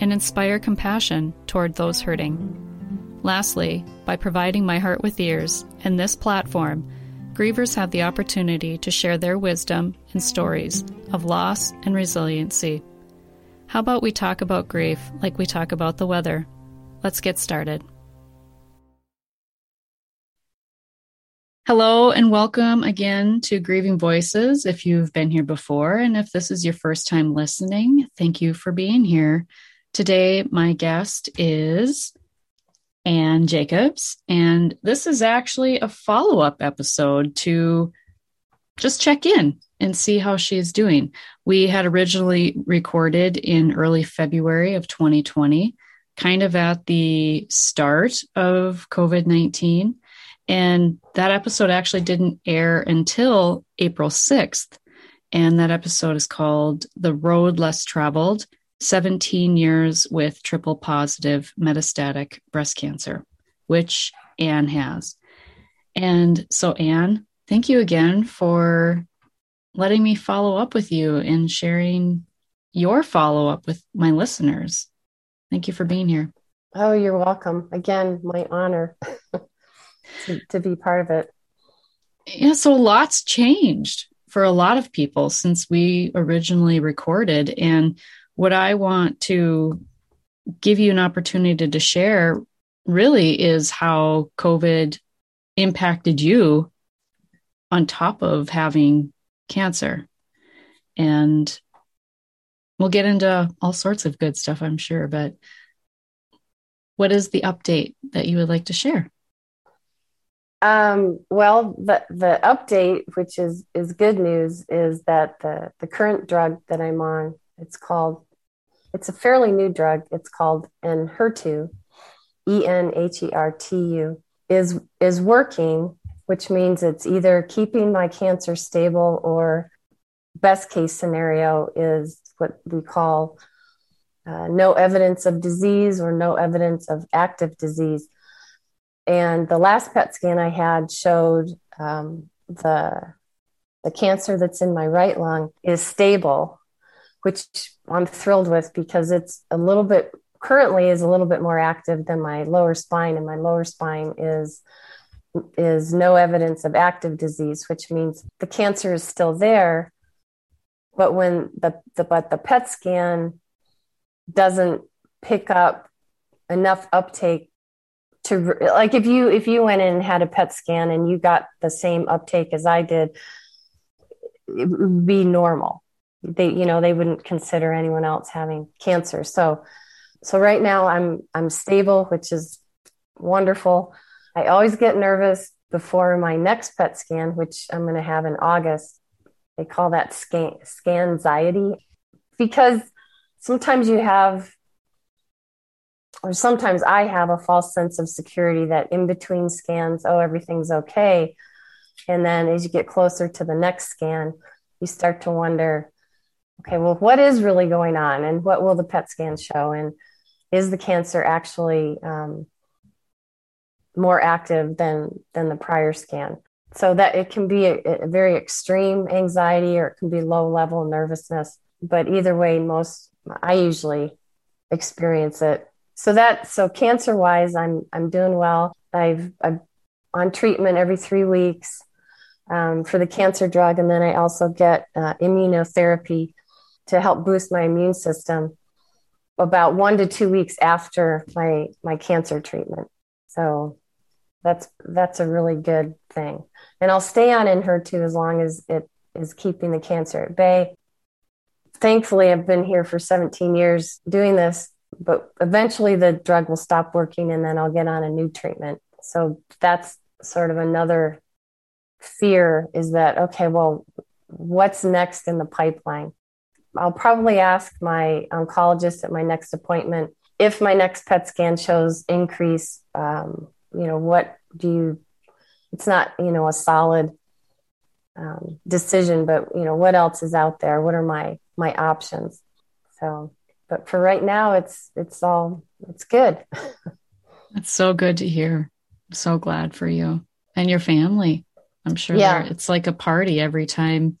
and inspire compassion toward those hurting. Lastly, by providing my heart with ears and this platform, grievers have the opportunity to share their wisdom and stories of loss and resiliency. How about we talk about grief like we talk about the weather? Let's get started. Hello and welcome again to Grieving Voices. If you've been here before and if this is your first time listening, thank you for being here. Today, my guest is Anne Jacobs, and this is actually a follow up episode to just check in and see how she is doing. We had originally recorded in early February of 2020, kind of at the start of COVID 19 and that episode actually didn't air until April 6th. And that episode is called The Road Less Traveled 17 Years with Triple Positive Metastatic Breast Cancer, which Anne has. And so, Anne, thank you again for letting me follow up with you and sharing your follow up with my listeners. Thank you for being here. Oh, you're welcome. Again, my honor. to, to be part of it. Yeah, so lots changed for a lot of people since we originally recorded. And what I want to give you an opportunity to share really is how COVID impacted you on top of having cancer. And we'll get into all sorts of good stuff, I'm sure. But what is the update that you would like to share? Um, well, the the update, which is is good news, is that the the current drug that I'm on, it's called, it's a fairly new drug. It's called Enhertu, E N H E R T U, is is working, which means it's either keeping my cancer stable or best case scenario is what we call uh, no evidence of disease or no evidence of active disease and the last PET scan I had showed um, the the cancer that's in my right lung is stable, which I'm thrilled with because it's a little bit currently is a little bit more active than my lower spine, and my lower spine is is no evidence of active disease, which means the cancer is still there, but when the, the but the PET scan doesn't pick up enough uptake to like if you if you went in and had a PET scan and you got the same uptake as I did, it would be normal. They you know they wouldn't consider anyone else having cancer. So so right now I'm I'm stable, which is wonderful. I always get nervous before my next PET scan, which I'm going to have in August. They call that scan anxiety because sometimes you have or sometimes I have a false sense of security that in between scans, oh, everything's okay. And then as you get closer to the next scan, you start to wonder, okay, well, what is really going on? And what will the PET scan show? And is the cancer actually um, more active than, than the prior scan? So that it can be a, a very extreme anxiety or it can be low level nervousness. But either way, most, I usually experience it so that so cancer wise i'm i'm doing well i've i'm on treatment every three weeks um, for the cancer drug and then i also get uh, immunotherapy to help boost my immune system about one to two weeks after my my cancer treatment so that's that's a really good thing and i'll stay on Enhertu as long as it is keeping the cancer at bay thankfully i've been here for 17 years doing this but eventually the drug will stop working and then I'll get on a new treatment. So that's sort of another fear is that, okay, well, what's next in the pipeline? I'll probably ask my oncologist at my next appointment if my next PET scan shows increase, um, you know, what do you, it's not, you know, a solid um, decision, but, you know, what else is out there? What are my, my options? So, but for right now, it's, it's all, it's good. It's so good to hear. I'm so glad for you and your family. I'm sure yeah. it's like a party every time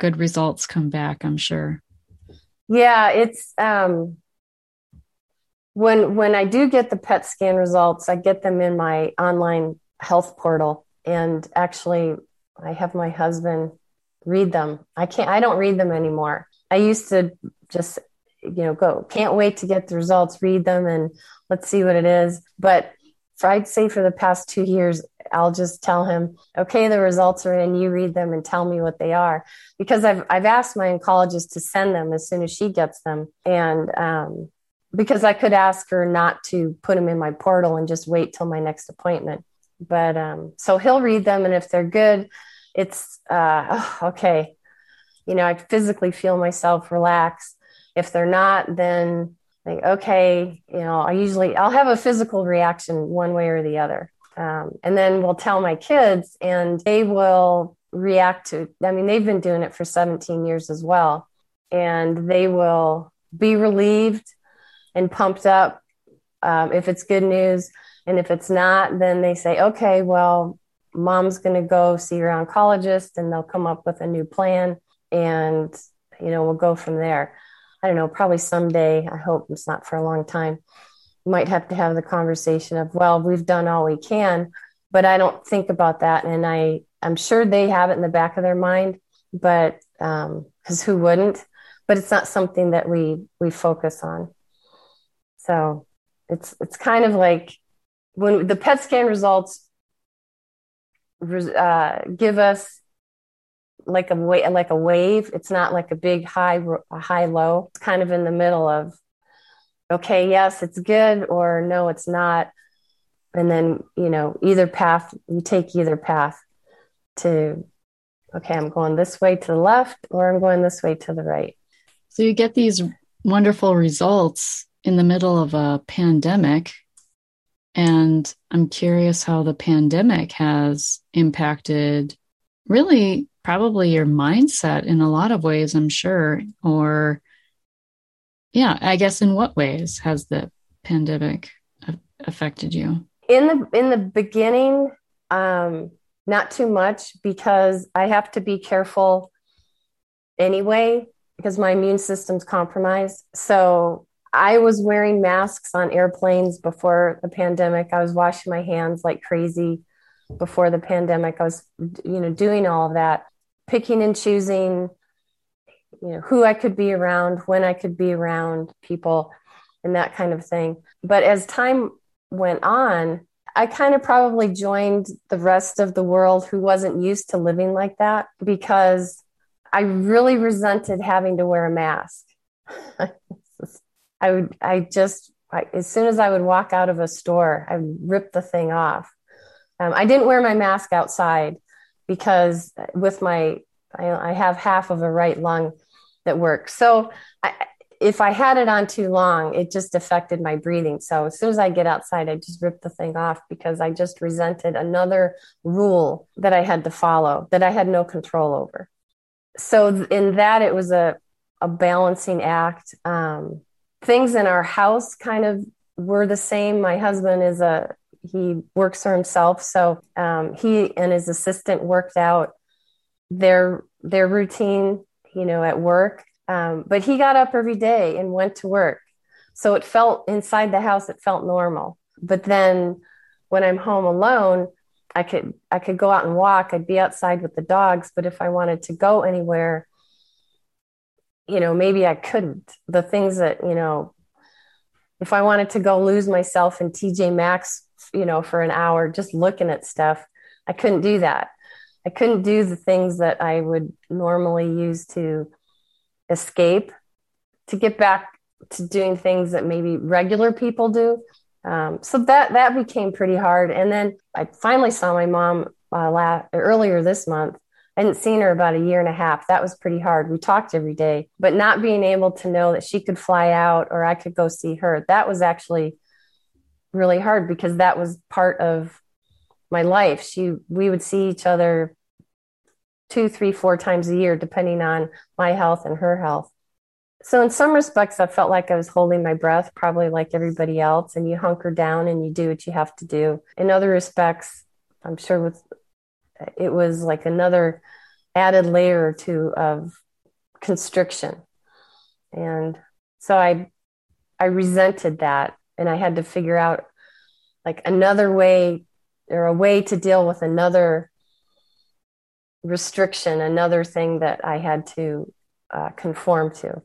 good results come back, I'm sure. Yeah, it's um when when I do get the PET scan results, I get them in my online health portal and actually I have my husband read them. I can't I don't read them anymore. I used to just you know go can't wait to get the results, read them and let's see what it is. But for, I'd say for the past 2 years I'll just tell him, okay, the results are in, you read them and tell me what they are. Because I've, I've asked my oncologist to send them as soon as she gets them. And um, because I could ask her not to put them in my portal and just wait till my next appointment. But um, so he'll read them. And if they're good, it's uh, oh, okay. You know, I physically feel myself relax. If they're not, then like, okay, you know, I usually, I'll have a physical reaction one way or the other. Um, and then we'll tell my kids, and they will react to. I mean, they've been doing it for 17 years as well, and they will be relieved and pumped up um, if it's good news. And if it's not, then they say, okay, well, mom's going to go see her oncologist, and they'll come up with a new plan, and you know, we'll go from there. I don't know, probably someday. I hope it's not for a long time might have to have the conversation of, well, we've done all we can, but I don't think about that. And I, I'm sure they have it in the back of their mind, but because um, who wouldn't? But it's not something that we we focus on. So it's it's kind of like when the PET scan results uh, give us like a way like a wave. It's not like a big high a high low. It's kind of in the middle of okay, yes, it's good, or no, it's not. And then, you know, either path, you take either path to, okay, I'm going this way to the left, or I'm going this way to the right. So you get these wonderful results in the middle of a pandemic. And I'm curious how the pandemic has impacted really probably your mindset in a lot of ways, I'm sure, or yeah, I guess in what ways has the pandemic affected you? In the in the beginning, um, not too much because I have to be careful anyway because my immune system's compromised. So I was wearing masks on airplanes before the pandemic. I was washing my hands like crazy before the pandemic. I was, you know, doing all of that, picking and choosing you know who I could be around, when I could be around people, and that kind of thing. But as time went on, I kind of probably joined the rest of the world who wasn't used to living like that because I really resented having to wear a mask. I would, I just, I, as soon as I would walk out of a store, I would rip the thing off. Um, I didn't wear my mask outside because with my, I, I have half of a right lung that works. So I, if I had it on too long, it just affected my breathing. So as soon as I get outside, I just rip the thing off because I just resented another rule that I had to follow that I had no control over. So in that, it was a, a balancing act. Um, things in our house kind of were the same. My husband is a he works for himself, so um, he and his assistant worked out their their routine you know, at work. Um, but he got up every day and went to work. So it felt inside the house, it felt normal. But then when I'm home alone, I could I could go out and walk. I'd be outside with the dogs, but if I wanted to go anywhere, you know, maybe I couldn't. The things that, you know, if I wanted to go lose myself in TJ Maxx, you know, for an hour just looking at stuff, I couldn't do that. I couldn't do the things that I would normally use to escape, to get back to doing things that maybe regular people do. Um, so that that became pretty hard. And then I finally saw my mom uh, earlier this month, I hadn't seen her about a year and a half. That was pretty hard. We talked every day, but not being able to know that she could fly out or I could go see her, that was actually really hard because that was part of my life. She, we would see each other two, three, four times a year, depending on my health and her health. So, in some respects, I felt like I was holding my breath, probably like everybody else, and you hunker down and you do what you have to do. In other respects, I'm sure with it was like another added layer or two of constriction. And so I I resented that and I had to figure out like another way or a way to deal with another restriction, another thing that I had to uh, conform to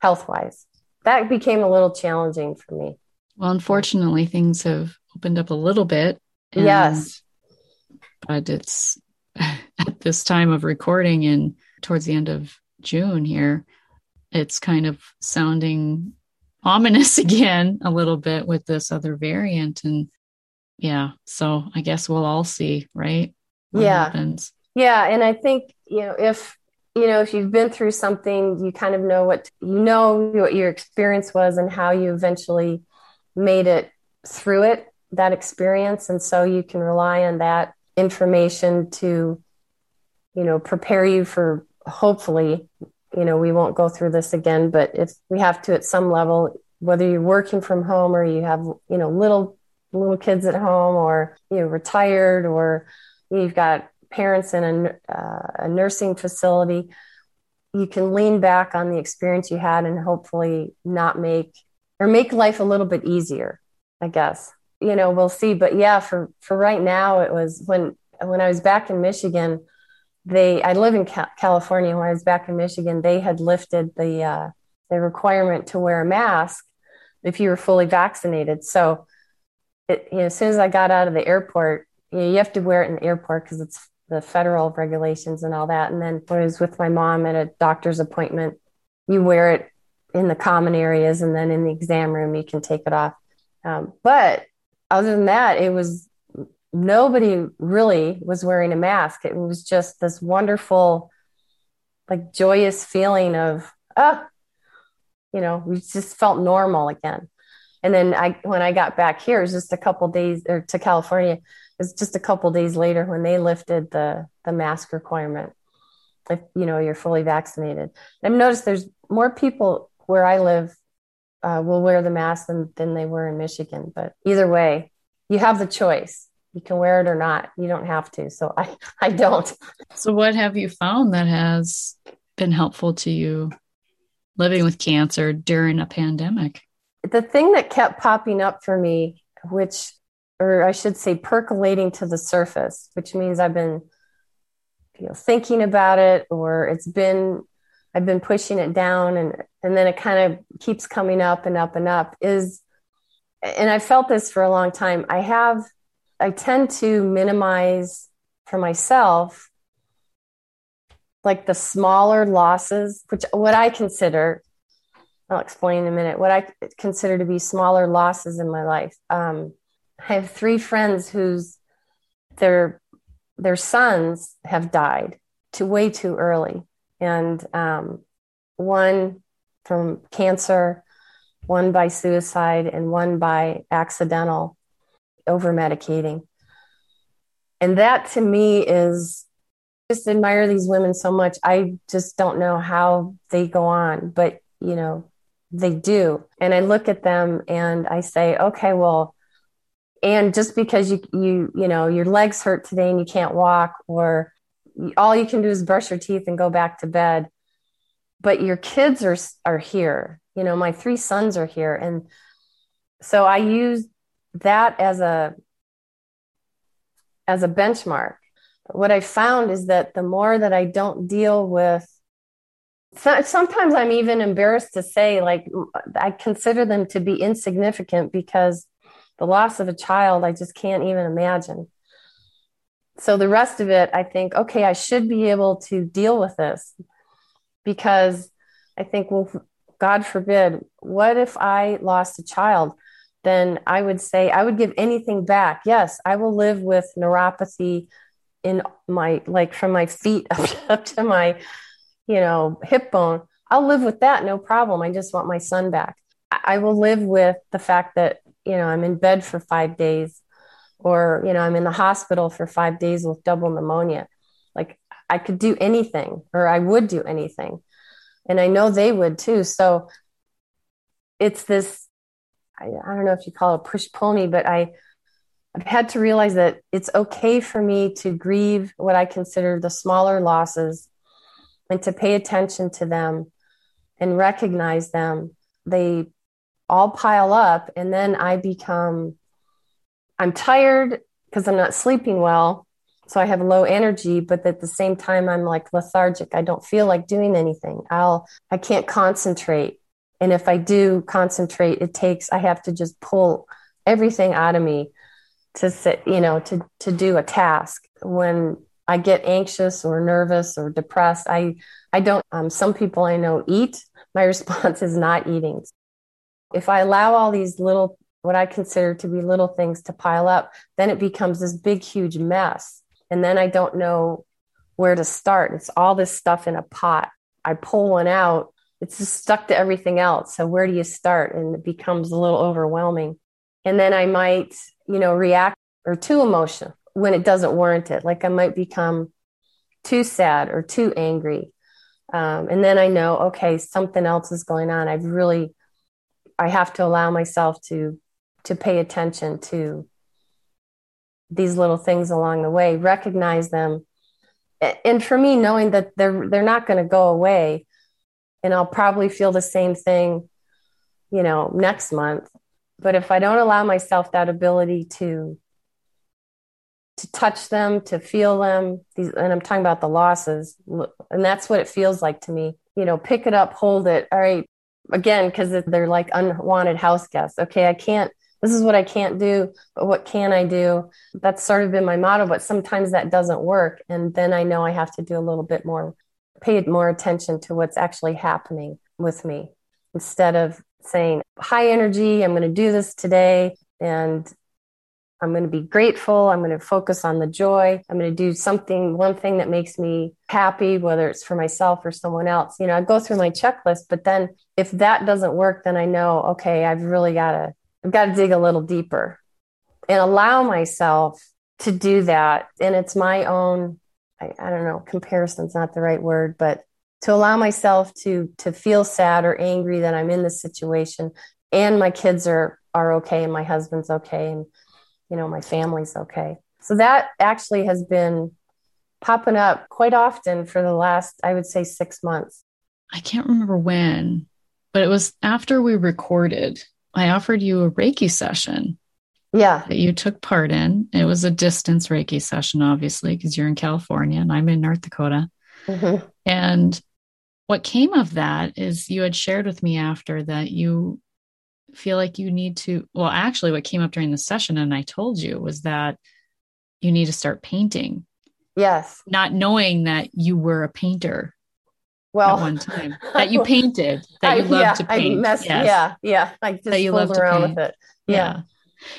health wise. That became a little challenging for me. Well, unfortunately, things have opened up a little bit. yes. But it's at this time of recording and towards the end of June here, it's kind of sounding ominous again a little bit with this other variant. And yeah, so I guess we'll all see, right? What yeah. Happens. Yeah. And I think, you know, if you know if you've been through something you kind of know what you know what your experience was and how you eventually made it through it that experience and so you can rely on that information to you know prepare you for hopefully you know we won't go through this again but if we have to at some level whether you're working from home or you have you know little little kids at home or you know retired or you've got parents in a, uh, a nursing facility, you can lean back on the experience you had and hopefully not make or make life a little bit easier, I guess. You know, we'll see. But yeah, for, for right now, it was when, when I was back in Michigan, they, I live in California. When I was back in Michigan, they had lifted the, uh, the requirement to wear a mask if you were fully vaccinated. So, it, you know, as soon as I got out of the airport, you, know, you have to wear it in the airport because it's the federal regulations and all that. And then when I was with my mom at a doctor's appointment, you wear it in the common areas and then in the exam room you can take it off. Um, but other than that, it was nobody really was wearing a mask. It was just this wonderful, like joyous feeling of, ah, you know, we just felt normal again. And then I, when I got back here, it was just a couple days or to California, it was just a couple days later when they lifted the the mask requirement. If you know you're fully vaccinated. I've noticed there's more people where i live uh, will wear the mask than, than they were in michigan. But either way you have the choice. You can wear it or not. You don't have to. So i i don't. So what have you found that has been helpful to you living with cancer during a pandemic the thing that kept popping up for me which or I should say, percolating to the surface, which means I've been, you know, thinking about it, or it's been, I've been pushing it down, and and then it kind of keeps coming up and up and up. Is, and I felt this for a long time. I have, I tend to minimize for myself, like the smaller losses, which what I consider. I'll explain in a minute what I consider to be smaller losses in my life. Um, I have three friends whose their their sons have died too way too early, and um, one from cancer, one by suicide, and one by accidental over medicating. And that to me is just admire these women so much. I just don't know how they go on, but you know, they do. And I look at them and I say, okay, well, and just because you you you know your legs hurt today and you can't walk or all you can do is brush your teeth and go back to bed. But your kids are are here. You know my three sons are here. And so i use that as a as a benchmark. What i found is that the more that i don't deal with sometimes i'm even embarrassed to say like i consider them to be insignificant because the loss of a child, I just can't even imagine. So the rest of it, I think, okay, I should be able to deal with this because I think, well, God forbid, what if I lost a child? Then I would say I would give anything back. Yes, I will live with neuropathy in my like from my feet up, up to my you know hip bone i'll live with that no problem. I just want my son back. I will live with the fact that you know i'm in bed for five days or you know i'm in the hospital for five days with double pneumonia. Like i could do anything or i would do anything. And i know they would too. So it's this I, I don't know if you call it push pull me but i I've had to realize that it's okay for me to grieve what I consider the smaller losses and to pay attention to them and recognize them. They all pile up, and then I become, I'm tired because I'm not sleeping well. So I have low energy, but at the same time, I'm like lethargic. I don't feel like doing anything. I'll, I can't concentrate. And if I do concentrate, it takes, I have to just pull everything out of me to sit, you know, to to do a task. When I get anxious or nervous or depressed, I I don't. Um, some people I know eat. My response is not eating. If I allow all these little, what I consider to be little things to pile up, then it becomes this big, huge mess. And then I don't know where to start. It's all this stuff in a pot. I pull one out, it's just stuck to everything else. So where do you start? And it becomes a little overwhelming. And then I might you know, react or too emotional when it doesn't warrant it. Like I might become too sad or too angry. Um, and then I know, okay, something else is going on. I've really, I have to allow myself to, to pay attention to these little things along the way, recognize them. And for me, knowing that they're, they're not going to go away and I'll probably feel the same thing, you know, next month but if I don't allow myself that ability to to touch them, to feel them, these, and I'm talking about the losses, and that's what it feels like to me. You know, pick it up, hold it. All right, again, because they're like unwanted house guests. Okay, I can't. This is what I can't do, but what can I do? That's sort of been my motto, but sometimes that doesn't work, and then I know I have to do a little bit more, pay more attention to what's actually happening with me instead of saying high energy, I'm going to do this today and I'm going to be grateful. I'm going to focus on the joy. I'm going to do something, one thing that makes me happy, whether it's for myself or someone else. You know, I go through my checklist, but then if that doesn't work, then I know, okay, I've really got to, I've got to dig a little deeper and allow myself to do that. And it's my own, I, I don't know, comparison's not the right word, but to allow myself to to feel sad or angry that I'm in this situation and my kids are are okay and my husband's okay and you know my family's okay. So that actually has been popping up quite often for the last I would say 6 months. I can't remember when, but it was after we recorded. I offered you a Reiki session. Yeah. That you took part in. It was a distance Reiki session, obviously, because you're in California and I'm in North Dakota. Mm-hmm. And what came of that is you had shared with me after that you feel like you need to well actually what came up during the session and i told you was that you need to start painting. Yes. Not knowing that you were a painter well at one time. That you painted that you loved yeah, to paint. I messed, yes. yeah yeah i just that you loved around with it. Yeah. yeah.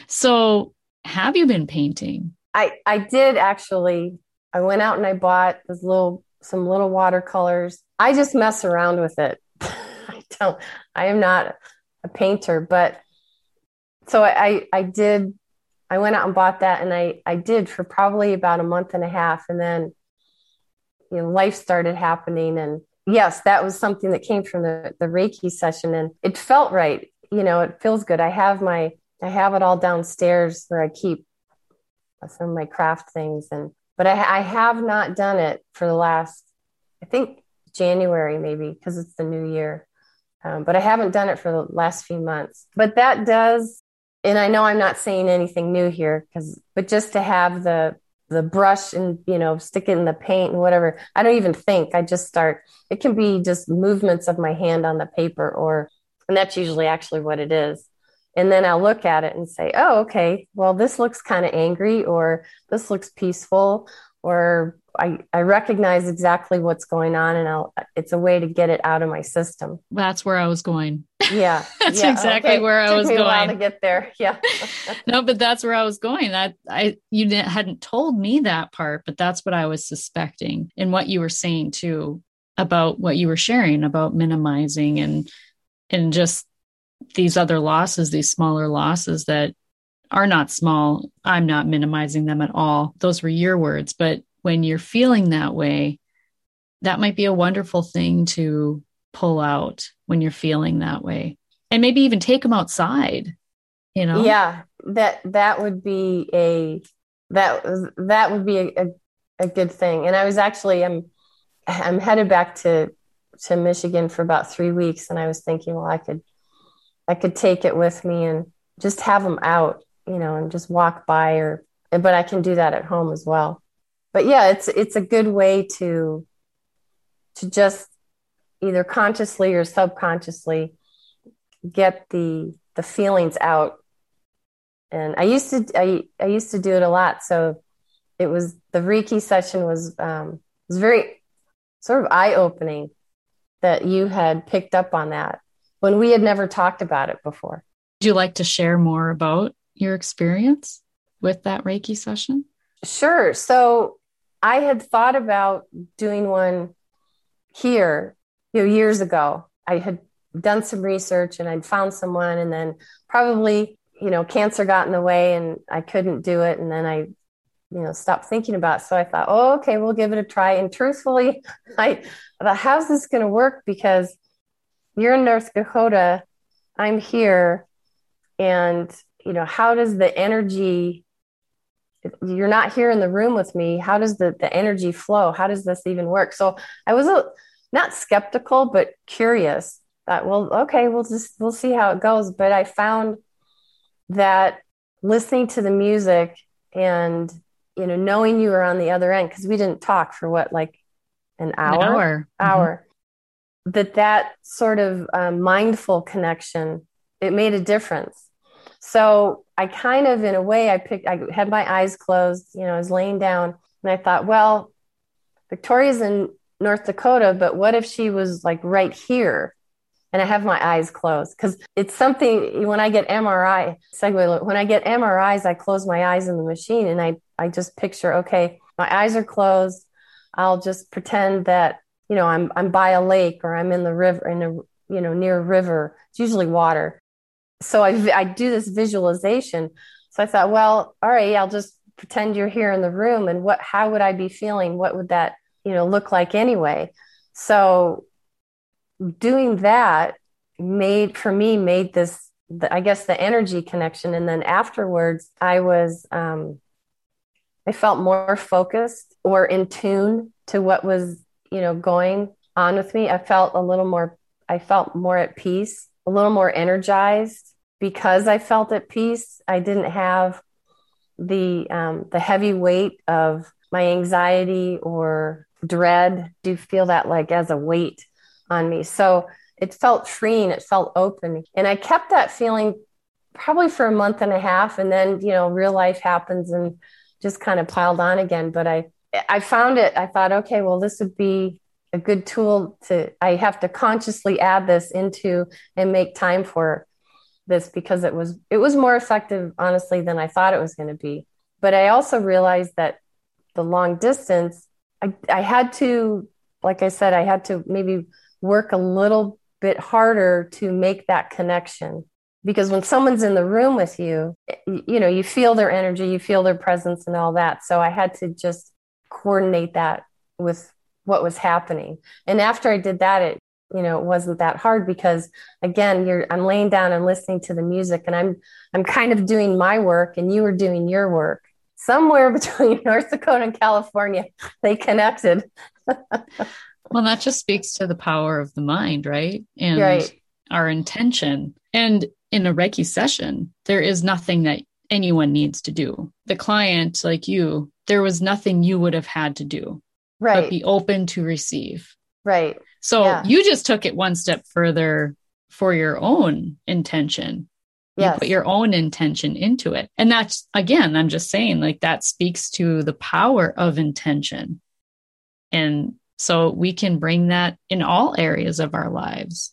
So have you been painting? I i did actually. I went out and i bought this little some little watercolors. I just mess around with it. I don't, I am not a painter, but so I, I did, I went out and bought that and I, I did for probably about a month and a half. And then, you know, life started happening. And yes, that was something that came from the, the Reiki session and it felt right. You know, it feels good. I have my, I have it all downstairs where I keep some of my craft things and, but I, I have not done it for the last, I think January, maybe, because it's the new year. Um, but I haven't done it for the last few months. But that does, and I know I'm not saying anything new here, because but just to have the the brush and you know stick it in the paint and whatever, I don't even think. I just start. It can be just movements of my hand on the paper, or and that's usually actually what it is. And then I'll look at it and say, oh, okay, well, this looks kind of angry, or this looks peaceful, or I, I recognize exactly what's going on and I'll, it's a way to get it out of my system. That's where I was going. Yeah. that's yeah. exactly okay. where I Took was me going. A while to get there. Yeah. no, but that's where I was going. That I you hadn't told me that part, but that's what I was suspecting and what you were saying too about what you were sharing about minimizing and and just these other losses, these smaller losses that are not small. I'm not minimizing them at all. Those were your words, but when you're feeling that way, that might be a wonderful thing to pull out when you're feeling that way. And maybe even take them outside, you know? Yeah, that that would be a that that would be a, a, a good thing. And I was actually I'm I'm headed back to to Michigan for about 3 weeks and I was thinking well I could I could take it with me and just have them out, you know, and just walk by or but I can do that at home as well but yeah, it's it's a good way to to just either consciously or subconsciously get the the feelings out. And I used to I, I used to do it a lot. So it was the Reiki session was um, was very sort of eye opening that you had picked up on that when we had never talked about it before. Would you like to share more about your experience with that Reiki session? Sure. So I had thought about doing one here, you know, years ago. I had done some research and I'd found someone, and then probably, you know, cancer got in the way and I couldn't do it. And then I, you know, stopped thinking about it. So I thought, oh, okay, we'll give it a try. And truthfully, I thought, how's this going to work? Because you're in North Dakota, I'm here, and, you know, how does the energy you're not here in the room with me how does the, the energy flow? How does this even work? So i was a, not skeptical but curious that well okay we'll just we'll see how it goes. But i found that listening to the music and you know knowing you were on the other end because we didn't talk for what like an hour an hour, hour. Mm-hmm. that that sort of um, mindful connection it made a difference so I kind of, in a way, I picked, I had my eyes closed, you know, I was laying down and I thought, well, Victoria's in North Dakota, but what if she was like right here? And I have my eyes closed because it's something when I get MRI, segue, when I get MRIs, I close my eyes in the machine and I, I just picture, okay, my eyes are closed. I'll just pretend that, you know, I'm, I'm by a lake or I'm in the river, in a, you know, near a river. It's usually water so I, I do this visualization. So I thought, well, all right, I'll just pretend you're here in the room and what, how would I be feeling? What would that, you know, look like anyway? So doing that made for me made this, the, I guess the energy connection. And then afterwards I was, um, I felt more focused or in tune to what was, you know, going on with me. I felt a little more, I felt more at peace, a little more energized because I felt at peace. I didn't have the um, the heavy weight of my anxiety or dread. Do feel that like as a weight on me. So it felt freeing. It felt open, and I kept that feeling probably for a month and a half, and then you know real life happens and just kind of piled on again. But I I found it. I thought, okay, well, this would be a good tool to. I have to consciously add this into and make time for this because it was it was more effective honestly than I thought it was going to be. But I also realized that the long distance I, I had to like I said I had to maybe work a little bit harder to make that connection because when someone's in the room with you you know you feel their energy you feel their presence and all that so i had to just coordinate that with what was happening. And after i did that it you know it wasn't that hard because again you're i'm laying down and listening to the music and i'm i'm kind of doing my work and you were doing your work. Somewhere between north dakota and california they connected. Well that just speaks to the power of the mind right? And right. our intention. And in a reiki session there is nothing that anyone needs to do. The client like you there was nothing you would have had to do right but be open to receive right so Yeah. you just took it one step further for your own intention. yes You put your own intention into it. And that's, again, I'm just saying, like, that speaks to the power of intention. And so we can bring that in all areas of our lives.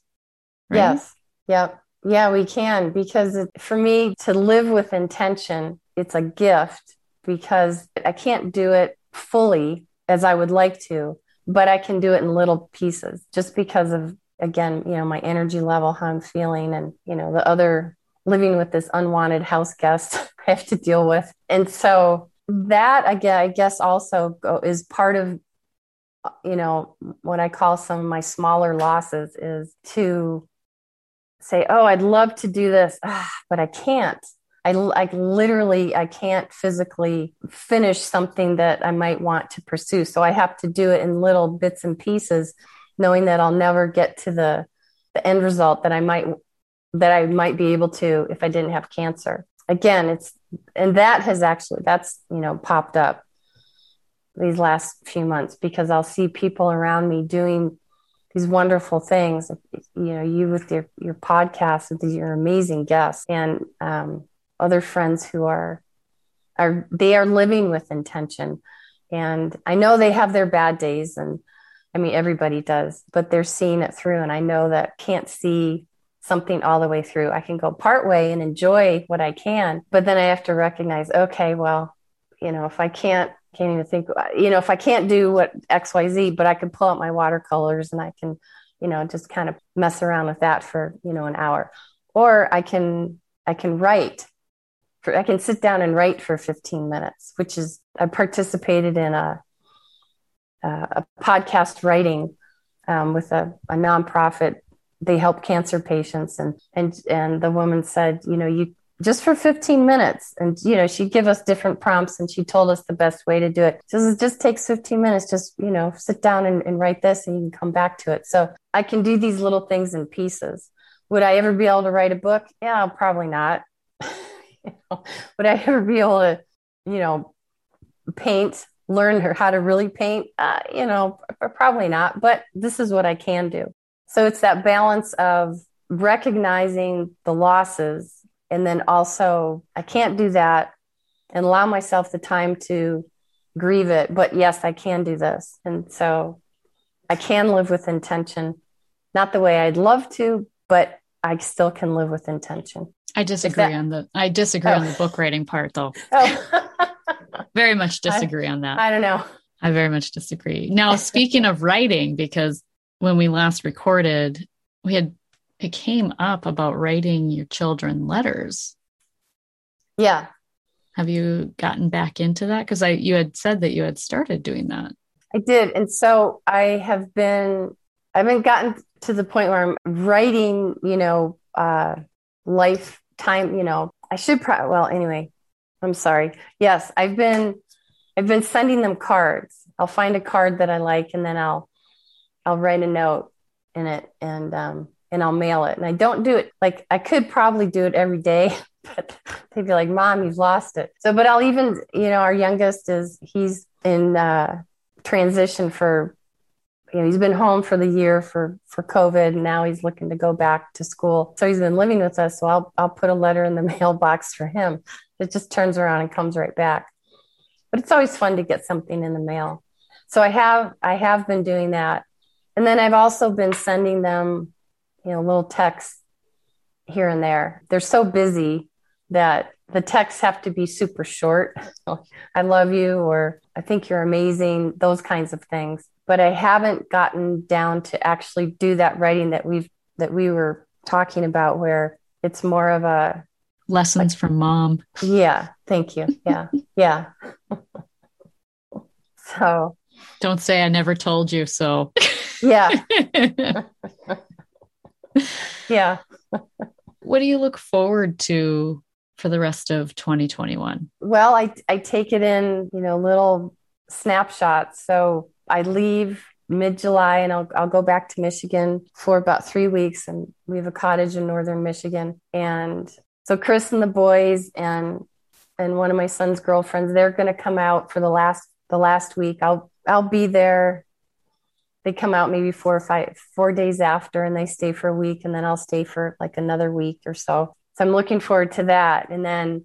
Right? Yes. Yep. Yeah, we can because it, for me to live with intention, it's a gift because I can't do it fully as I would like to, but I can do it in little pieces just because of again, you know, my energy level, how I'm feeling and, you know, the other living with this unwanted house guest I have to deal with. And so that again, I guess also is part of you know what I call some of my smaller losses is to say, "Oh, I'd love to do this, but I can't." I, literally I can't physically finish something that I might want to pursue. So I have to do it in little bits and pieces, knowing that I'll never get to the the end result that I might that I might be able to if I didn't have cancer. Again, it's and that has actually that's you know popped up these last few months because I'll see people around me doing these wonderful things. You know, you with your your podcast with your amazing guests and um, other friends who are are they are living with intention. And I know they have their bad days, and I mean everybody does, but they're seeing it through. And I know that can't see something all the way through. I can go part way and enjoy what I can, but then I have to recognize, okay, well, you know, if I can't can't even think you know if i can't do what xyz but i can pull out my watercolors and i can you know just kind of mess around with that for you know an hour or i can i can write for i can sit down and write for 15 minutes which is i participated in a a podcast writing um, with a, a nonprofit they help cancer patients and and and the woman said you know you just for 15 minutes. And, you know, she'd give us different prompts and she told us the best way to do it. Says, it just takes 15 minutes. Just, you know, sit down and, and write this and you can come back to it. So I can do these little things in pieces. Would I ever be able to write a book? Yeah, probably not. would I ever be able to, you know, paint, learn how to really paint? Uh, you know, probably not. But this is what I can do. So it's that balance of recognizing the losses and then also i can't do that and allow myself the time to grieve it but yes i can do this and so i can live with intention not the way i'd love to but i still can live with intention i disagree that, on the i disagree oh. on the book writing part though oh. very much disagree I, on that i don't know i very much disagree now speaking of writing because when we last recorded we had it came up about writing your children letters. Yeah. Have you gotten back into that? Because I you had said that you had started doing that. I did. And so I have been I haven't gotten to the point where I'm writing, you know, uh lifetime, you know, I should probably well anyway. I'm sorry. Yes, I've been I've been sending them cards. I'll find a card that I like and then I'll I'll write a note in it and um and I'll mail it. And I don't do it like I could probably do it every day, but they'd be like, Mom, you've lost it. So, but I'll even, you know, our youngest is he's in uh, transition for, you know, he's been home for the year for for COVID. And now he's looking to go back to school. So he's been living with us. So I'll I'll put a letter in the mailbox for him. It just turns around and comes right back. But it's always fun to get something in the mail. So I have I have been doing that. And then I've also been sending them you know, little texts here and there. They're so busy that the texts have to be super short. I love you, or I think you're amazing, those kinds of things. But I haven't gotten down to actually do that writing that we've that we were talking about where it's more of a lessons like, from mom. Yeah, thank you. Yeah. yeah. so don't say I never told you so. yeah. yeah. what do you look forward to for the rest of 2021? Well, I, I take it in, you know, little snapshots. So I leave mid July and I'll, I'll go back to Michigan for about three weeks. And we have a cottage in northern Michigan. And so Chris and the boys and and one of my son's girlfriends, they're going to come out for the last the last week. I'll I'll be there they come out maybe four or five four days after and they stay for a week and then i'll stay for like another week or so so i'm looking forward to that and then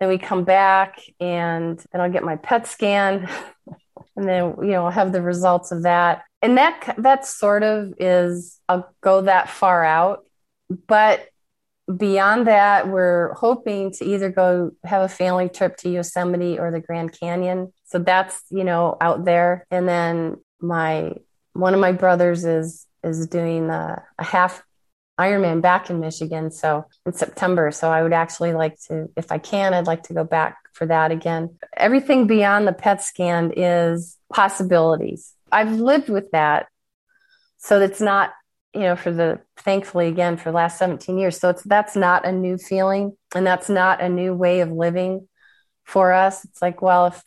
then we come back and then i'll get my pet scan and then you know have the results of that and that that sort of is i'll go that far out but beyond that we're hoping to either go have a family trip to yosemite or the grand canyon so that's you know out there and then my one of my brothers is is doing a, a half Ironman back in Michigan. So in September. So I would actually like to, if I can, I'd like to go back for that again. Everything beyond the PET scan is possibilities. I've lived with that. So it's not, you know, for the thankfully again for the last 17 years. So it's that's not a new feeling and that's not a new way of living for us. It's like, well, if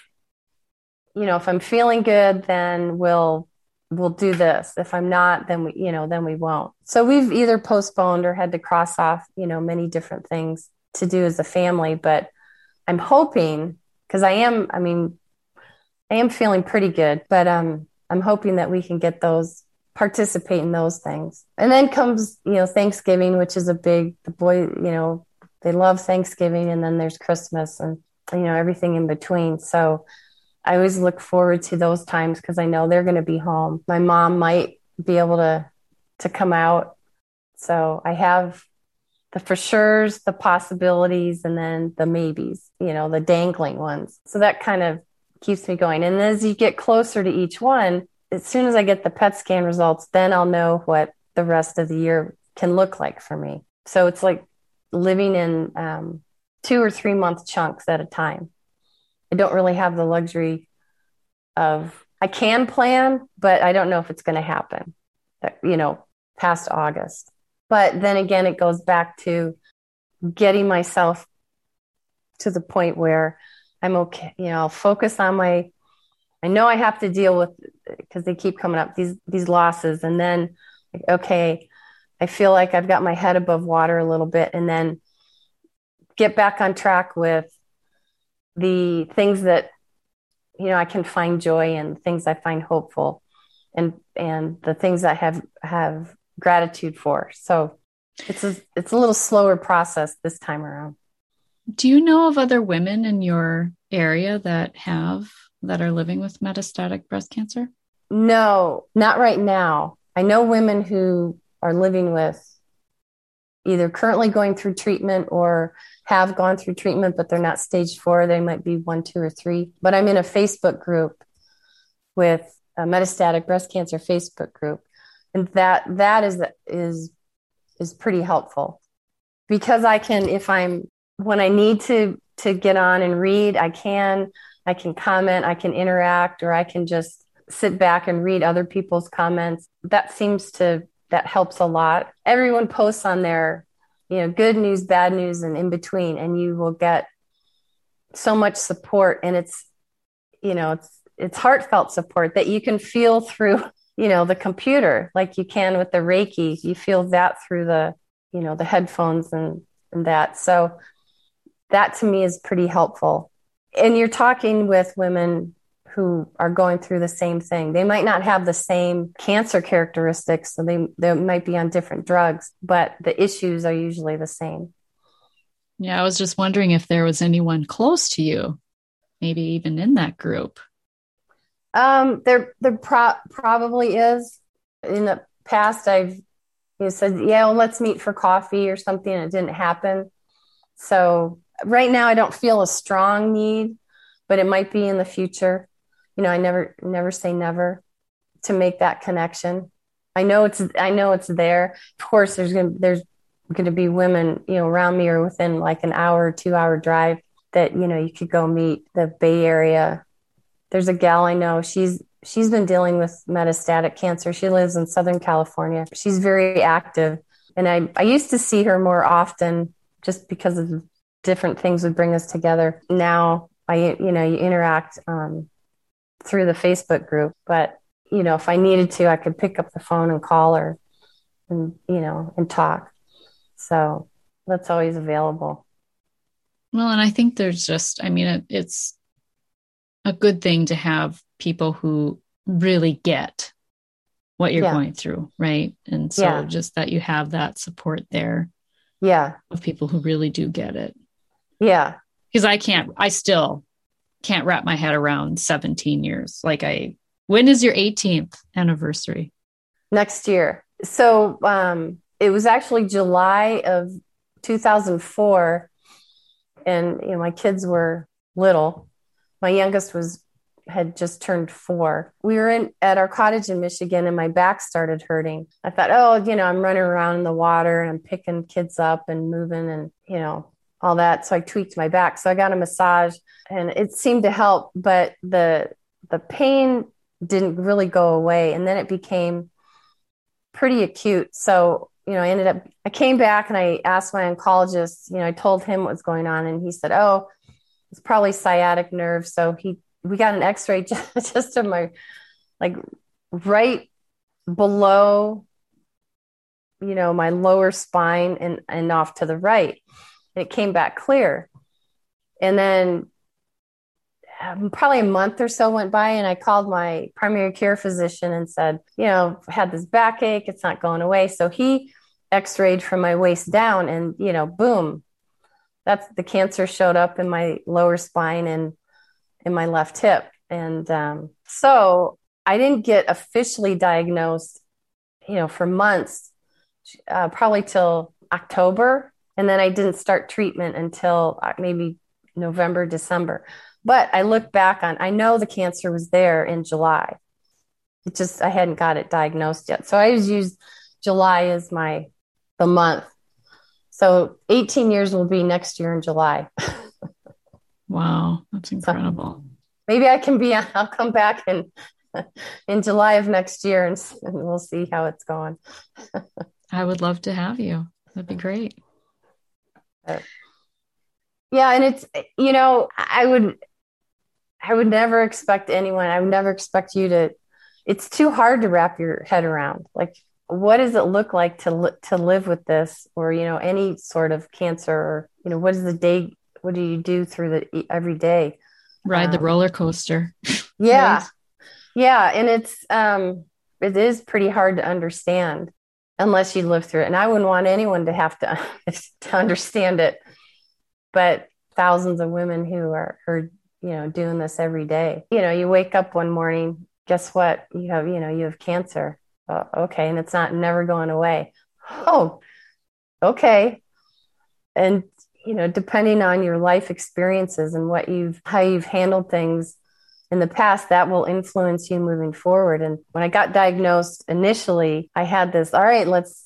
you know, if I'm feeling good, then we'll we'll do this. If I'm not, then we, you know, then we won't. So we've either postponed or had to cross off, you know, many different things to do as a family. But I'm hoping, because I am, I mean, I am feeling pretty good, but um, I'm hoping that we can get those, participate in those things. And then comes, you know, Thanksgiving, which is a big, the boy, you know, they love Thanksgiving, and then there's Christmas and, you know, everything in between. So I always look forward to those times because I know they're going to be home. My mom might be able to to come out. So I have the for sure's, the possibilities, and then the maybes, you know, the dangling ones. So that kind of keeps me going. And as you get closer to each one, as soon as I get the PET scan results, then I'll know what the rest of the year can look like for me. So it's like living in um, two or three month chunks at a time. I don't really have the luxury of I can plan, but I don't know if it's going to happen. You know, past August. But then again, it goes back to getting myself to the point where I'm okay. You know, I'll focus on my. I know I have to deal with because they keep coming up these these losses, and then okay, I feel like I've got my head above water a little bit, and then get back on track with the things that you know I can find joy in, things I find hopeful, and and the things I have have gratitude for. So it's a it's a little slower process this time around. Do you know of other women in your area that have that are living with metastatic breast cancer? No, not right now. I know women who are living with either currently going through treatment or have gone through treatment, but they're not stage four. They might be one, two, or three. But I'm in a Facebook group with a metastatic breast cancer Facebook group, and that that is is is pretty helpful because I can if I'm when I need to to get on and read, I can. I can comment, I can interact, or I can just sit back and read other people's comments. That seems to that helps a lot. Everyone posts on their you know, good news, bad news, and in between, and you will get so much support. And it's, you know, it's it's heartfelt support that you can feel through, you know, the computer, like you can with the Reiki. You feel that through the, you know, the headphones and, and that. So that to me is pretty helpful. And you're talking with women who are going through the same thing. They might not have the same cancer characteristics, so they, they might be on different drugs, but the issues are usually the same. Yeah, I was just wondering if there was anyone close to you, maybe even in that group. Um, there, there pro- probably is. In the past, I've you said, "Yeah, well, let's meet for coffee or something," and it didn't happen. So right now, I don't feel a strong need, but it might be in the future you know, I never never say never to make that connection. I know it's I know it's there. Of course, there's gonna there's gonna be women you know around me or within like an hour, two hour drive that you know you could go meet the Bay Area. There's a gal I know. She's she's been dealing with metastatic cancer. She lives in Southern California. She's very active, and I I used to see her more often just because of different things would bring us together. Now I you know you interact um, through the Facebook group. But, you know, if I needed to, I could pick up the phone and call her and, you know, and talk. So that's always available. Well, and I think there's just, I mean, it, it's a good thing to have people who really get what you're yeah. going through, right? And so yeah. just that you have that support there. Yeah. Of people who really do get it. Yeah. Because I can't, I still can't wrap my head around 17 years. Like I when is your 18th anniversary? Next year. So um it was actually July of 2004 and you know my kids were little. My youngest was had just turned four. We were in at our cottage in Michigan and my back started hurting. I thought, oh, you know, I'm running around in the water and I'm picking kids up and moving and, you know, all that. So I tweaked my back. So I got a massage and it seemed to help, but the the pain didn't really go away. And then it became pretty acute. So, you know, I ended up I came back and I asked my oncologist, you know, I told him what was going on and he said, Oh, it's probably sciatic nerve. So he we got an x-ray just, just of my like right below you know my lower spine and and off to the right and it came back clear and then um, probably a month or so went by and i called my primary care physician and said you know had this backache it's not going away so he x-rayed from my waist down and you know boom that's the cancer showed up in my lower spine and in my left hip. And um, so I didn't get officially diagnosed, you know, for months, uh, probably till October. And then I didn't start treatment until uh, maybe November, December. But I look back on, I know the cancer was there in July. It just, I hadn't got it diagnosed yet. So I just used July as my, the month. So 18 years will be next year in July. Wow, that's incredible. So maybe I can be, I'll come back in, in July of next year and, and we'll see how it's going. I would love to have you. That'd be great. Uh, yeah. And it's, you know, I would, I would never expect anyone, I would never expect you to, it's too hard to wrap your head around. Like, what does it look like to, li- to live with this or, you know, any sort of cancer or, you know, what is the day what do you do through the every day? Ride um, the roller coaster. Yeah. right? Yeah. And it's, um, it is pretty hard to understand unless you live through it. And I wouldn't want anyone to have to, to understand it. But thousands of women who are, are, you know, doing this every day. You know, you wake up one morning, guess what? You have, you know, you have cancer. Oh, okay. And it's not never going away. Oh, okay. And you know, depending on your life experiences and what you've, how you've handled things in the past, that will influence you moving forward. And when I got diagnosed initially, I had this, all right, let's,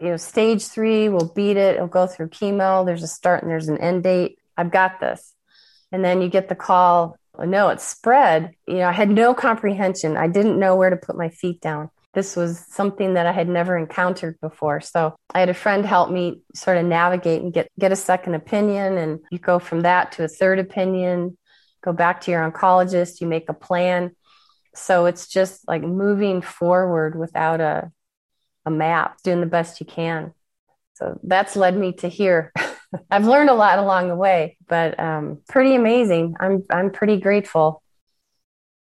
you know, stage three, we'll beat it. It'll go through chemo. There's a start and there's an end date. I've got this. And then you get the call, oh, no, it's spread. You know, I had no comprehension. I didn't know where to put my feet down this was something that I had never encountered before. So I had a friend help me sort of navigate and get, get a second opinion. And you go from that to a third opinion, go back to your oncologist, you make a plan. So it's just like moving forward without a, a map, doing the best you can. So that's led me to here. I've learned a lot along the way, but um, pretty amazing. I'm I'm pretty grateful.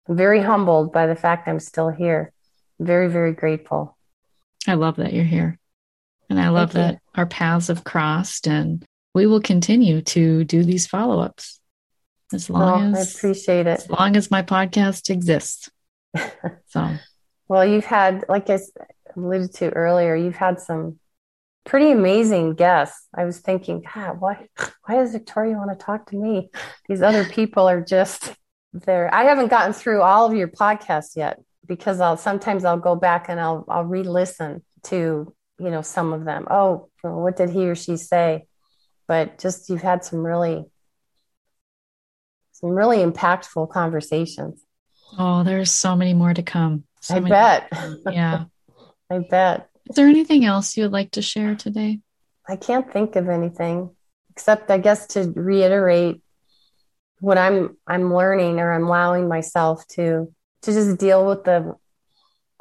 I'm very humbled by the fact I'm still here very, very grateful. I love that you're here. And I love that our paths have crossed and we will continue to do these follow ups as long well, as I appreciate it. As long as my podcast exists. So well, you've had, like I alluded to earlier, you've had some pretty amazing guests. I was thinking, God, why why does Victoria want to talk to me? These other people are just there. I haven't gotten through all of your podcasts yet because I'll sometimes I'll go back and I'll I'll re-listen to you know some of them. Oh, what did he or she say? But just you've had some really some really impactful conversations. Oh, there's so many more to come. So I bet. Yeah. I bet. Is there anything else you would like to share today? I can't think of anything except I guess to reiterate what I'm I'm learning or I'm allowing myself to to just deal with the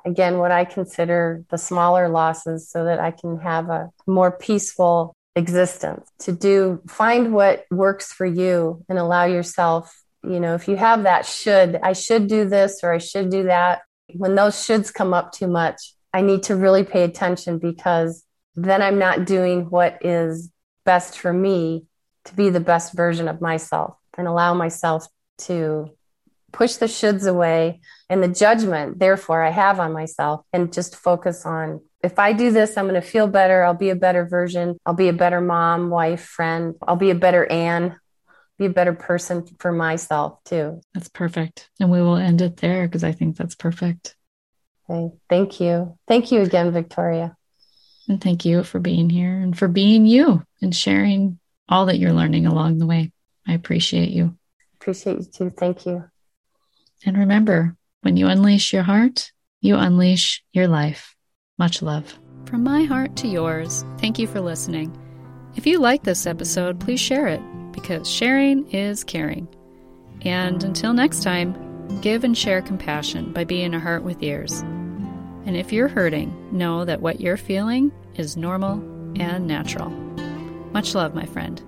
again what i consider the smaller losses so that i can have a more peaceful existence. To do find what works for you and allow yourself you know if you have that should i should do this or i should do that. When those shoulds come up too much i need to really pay attention because then i'm not doing what is best for me to be the best version of myself and allow myself to push the shoulds away and the judgment, therefore, I have on myself and just focus on if I do this, I'm going to feel better. I'll be a better version. I'll be a better mom, wife, friend. I'll be a better Anne, be a better person for myself too. That's perfect. And we will end it there because I think that's perfect. Okay. Thank you. Thank you again, Victoria. And thank you for being here and for being you and sharing all that you're learning along the way. I appreciate you. Appreciate you too. Thank you. And remember, when you unleash your heart, you unleash your life. Much love. From my heart to yours, thank you for listening. If you like this episode, please share it because sharing is caring. And until next time, give and share compassion by being a heart with ears. And if you're hurting, know that what you're feeling is normal and natural. Much love, my friend.